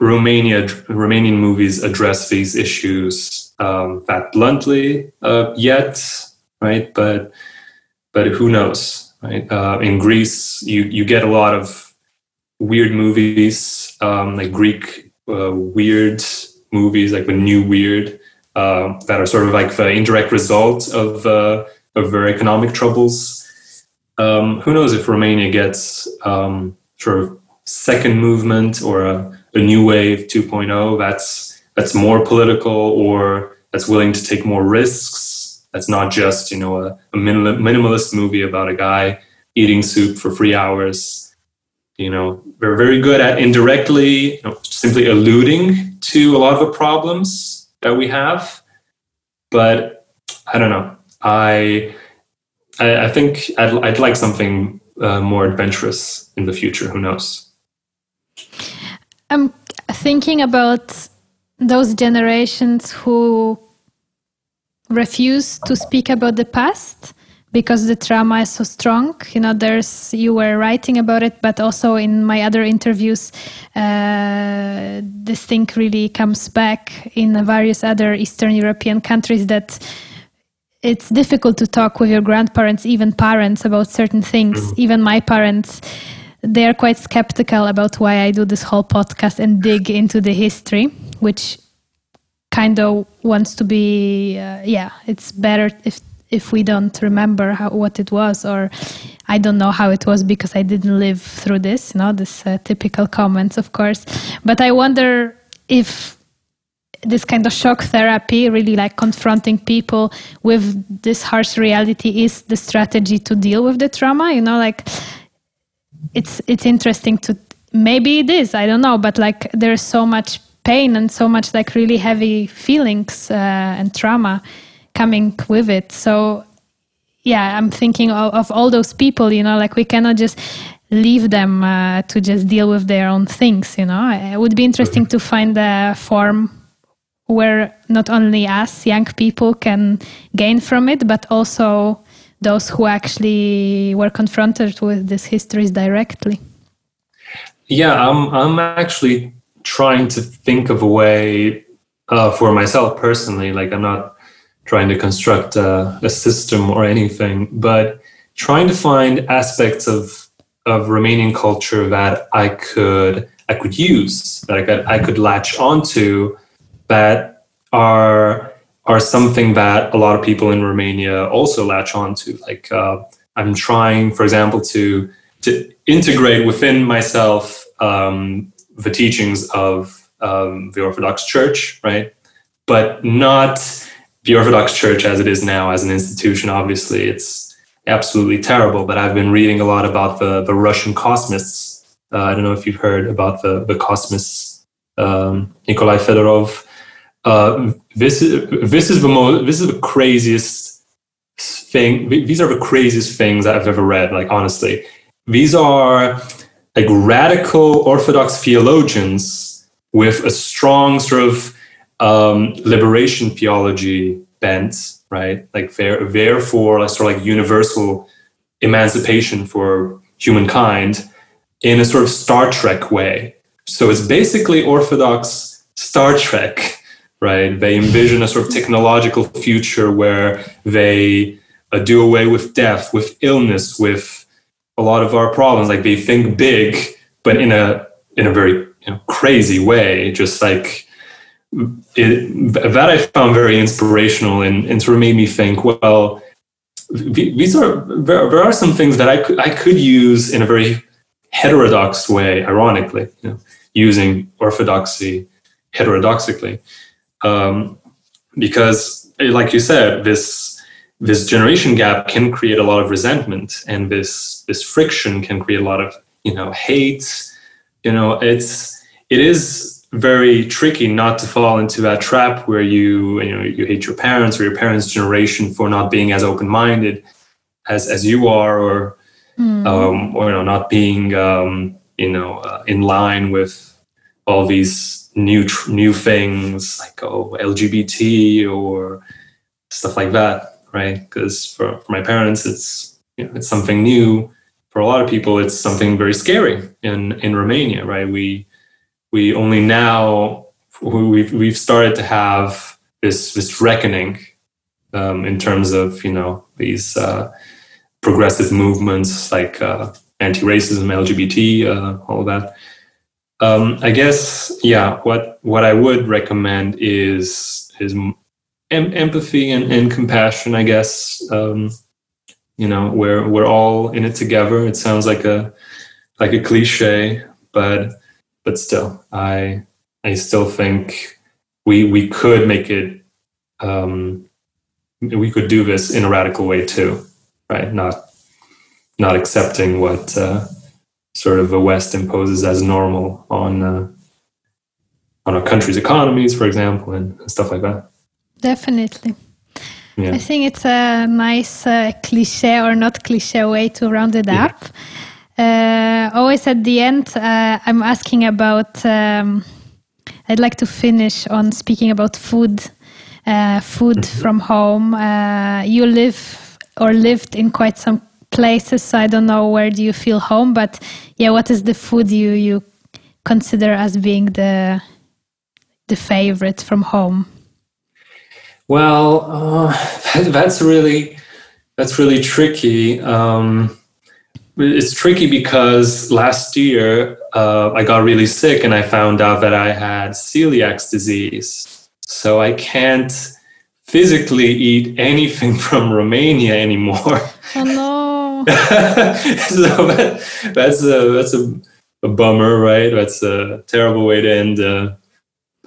Romania Romanian movies address these issues um, that bluntly uh, yet, right? But but who knows, right? Uh, in Greece, you you get a lot of weird movies, um, like Greek uh, weird movies, like the new weird, uh, that are sort of like the indirect result of uh, of their economic troubles. Um, who knows if Romania gets um, sort of second movement or a, a new wave 2.0 that's that's more political or that's willing to take more risks. That's not just you know a, a minimalist movie about a guy eating soup for three hours. You know, they're very good at indirectly, you know, simply alluding to a lot of the problems that we have. But I don't know. I I, I think I'd, I'd like something uh, more adventurous in the future. Who knows? I'm thinking about those generations who refuse to speak about the past because the trauma is so strong. You know there's you were writing about it but also in my other interviews uh, this thing really comes back in various other eastern european countries that it's difficult to talk with your grandparents even parents about certain things. Even my parents they are quite skeptical about why i do this whole podcast and dig into the history which kind of wants to be uh, yeah it's better if if we don't remember how what it was or i don't know how it was because i didn't live through this you know this uh, typical comments of course. But i wonder if this kind of shock therapy really like confronting people with this harsh reality is the strategy to deal with the trauma you know like it's it's interesting to maybe it is i don't know but like there's so much pain and so much like really heavy feelings uh, and trauma coming with it. So yeah i'm thinking of, of all those people you know like we cannot just leave them uh, to just deal with their own things you know? It would be interesting to find a form where not only us young people can gain from it but also those who actually were confronted with these histories directly Yeah, I'm I'm actually trying to think of a way uh, for myself personally. Like I'm not trying to construct a, a system or anything, but trying to find aspects of of Romanian culture that I could I could use that I could I could latch onto that are are something that a lot of people in Romania also latch on to. Like uh, I'm trying, for example, to to integrate within myself um, the teachings of um, the Orthodox Church, right? But not the Orthodox Church as it is now as an institution. Obviously, it's absolutely terrible. But I've been reading a lot about the the Russian cosmists. Uh, I don't know if you've heard about the the cosmists, um, Nikolai Fedorov. Uh, this is this is the most this is the craziest thing. These are the craziest things I've ever read. Like honestly, these are like radical Orthodox theologians with a strong sort of um, liberation theology bent, right? Like there, therefore, like sort of like universal emancipation for humankind in a sort of Star Trek way. So it's basically Orthodox Star Trek, right? They envision a sort of technological future where they uh, do away with death, with illness, with a lot of our problems. Like they think big, but in a in a very you know, crazy way. Just like it, that, I found very inspirational and, and sort of made me think. Well, these are there, there are some things that I could I could use in a very heterodox way. Ironically, you know, using orthodoxy heterodoxically, um, because like you said, this this generation gap can create a lot of resentment and this this friction can create a lot of you know hate you know it's it is very tricky not to fall into that trap where you you know you hate your parents or your parents generation for not being as open-minded as as you are or mm. um, or you know not being um, you know uh, in line with all these new new things like oh LGBT or stuff like that right? Because for, for my parents, it's you know, it's something new. For a lot of people, it's something very scary in in Romania, right? We we only now we've we've started to have this this reckoning um, in terms of you know these uh, progressive movements like uh, anti-racism, LGBT, uh, all of that. Um, I guess yeah. What what I would recommend is is em- empathy and, and compassion, I guess. Um, you know, we're we're all in it together. It sounds like a like a cliche, but but still, I I still think we we could make it. Um, we could do this in a radical way too, right? Not not accepting what uh, sort of the West imposes as normal on uh, on our country's economies, for example, and, and stuff like that. Definitely. Yeah. I think it's a nice uh, cliche or not cliche way to round it yeah. up. Uh, always at the end, uh, I'm asking about. Um, I'd like to finish on speaking about food, uh, food mm-hmm. from home. Uh, you live or lived in quite some places, so I don't know where do you feel home, but yeah, what is the food you you consider as being the the favorite from home? Well, uh, that's really that's really tricky. Um, it's tricky because last year uh, I got really sick and I found out that I had celiac disease. So I can't physically eat anything from Romania anymore. Oh no! so that, that's a that's a, a, bummer, right? That's a terrible way to end a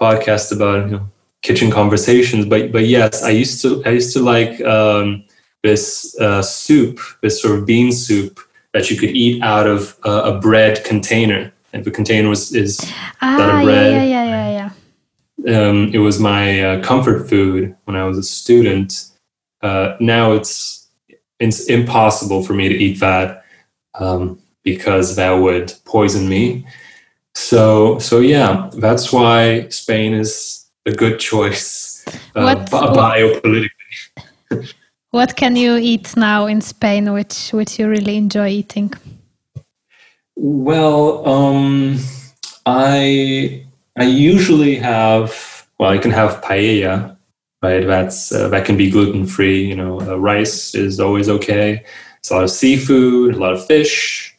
podcast about you know, kitchen conversations. But but yes, I used to I used to like um, this uh, soup, this sort of bean soup that you could eat out of uh, a bread container. And the container was is ah, of bread. Yeah, yeah, yeah, yeah. Um, it was my uh, comfort food when I was a student. Uh, now it's it's impossible for me to eat that um, because that would poison me. So so yeah, that's why Spain is a good choice uh, what, biopolitically. what can you eat now in Spain, which which you really enjoy eating? Well, um, I I usually have well, I can have paella, right? That's uh, that can be gluten free. You know, uh, rice is always okay. It's a lot of seafood, a lot of fish,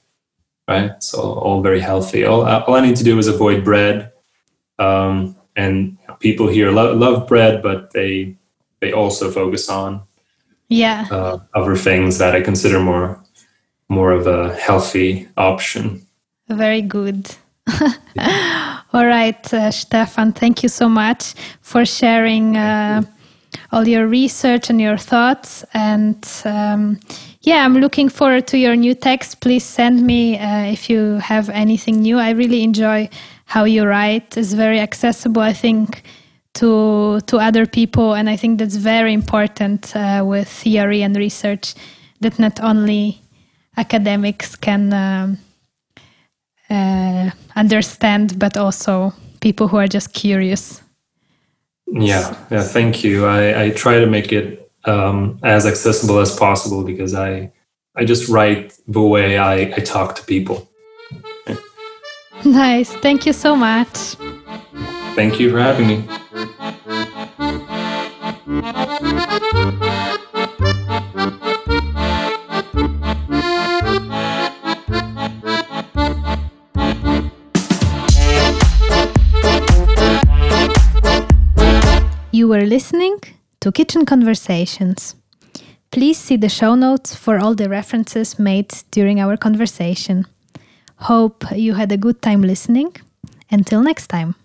right? So all very healthy. All, all I need to do is avoid bread. Um, and people here love, love bread, but they they also focus on Yeah. uh, other things that I consider more more of a healthy option. Very good. All right, uh, Stefan, thank you so much for sharing uh, all your research and your thoughts. And um, yeah, I'm looking forward to your new text. Please send me uh, if you have anything new. I really enjoy how you write. It's very accessible, I think, to to other people, and I think that's very important uh, with theory and research. That not only academics can. Um, uh, understand, but also people who are just curious. Yeah, yeah. Thank you. I, I try to make it um, as accessible as possible because I I just write the way I, I talk to people. Nice. Thank you so much. Thank you for having me. You were listening to Kitchen Conversations. Please see the show notes for all the references made during our conversation. Hope you had a good time listening. Until next time.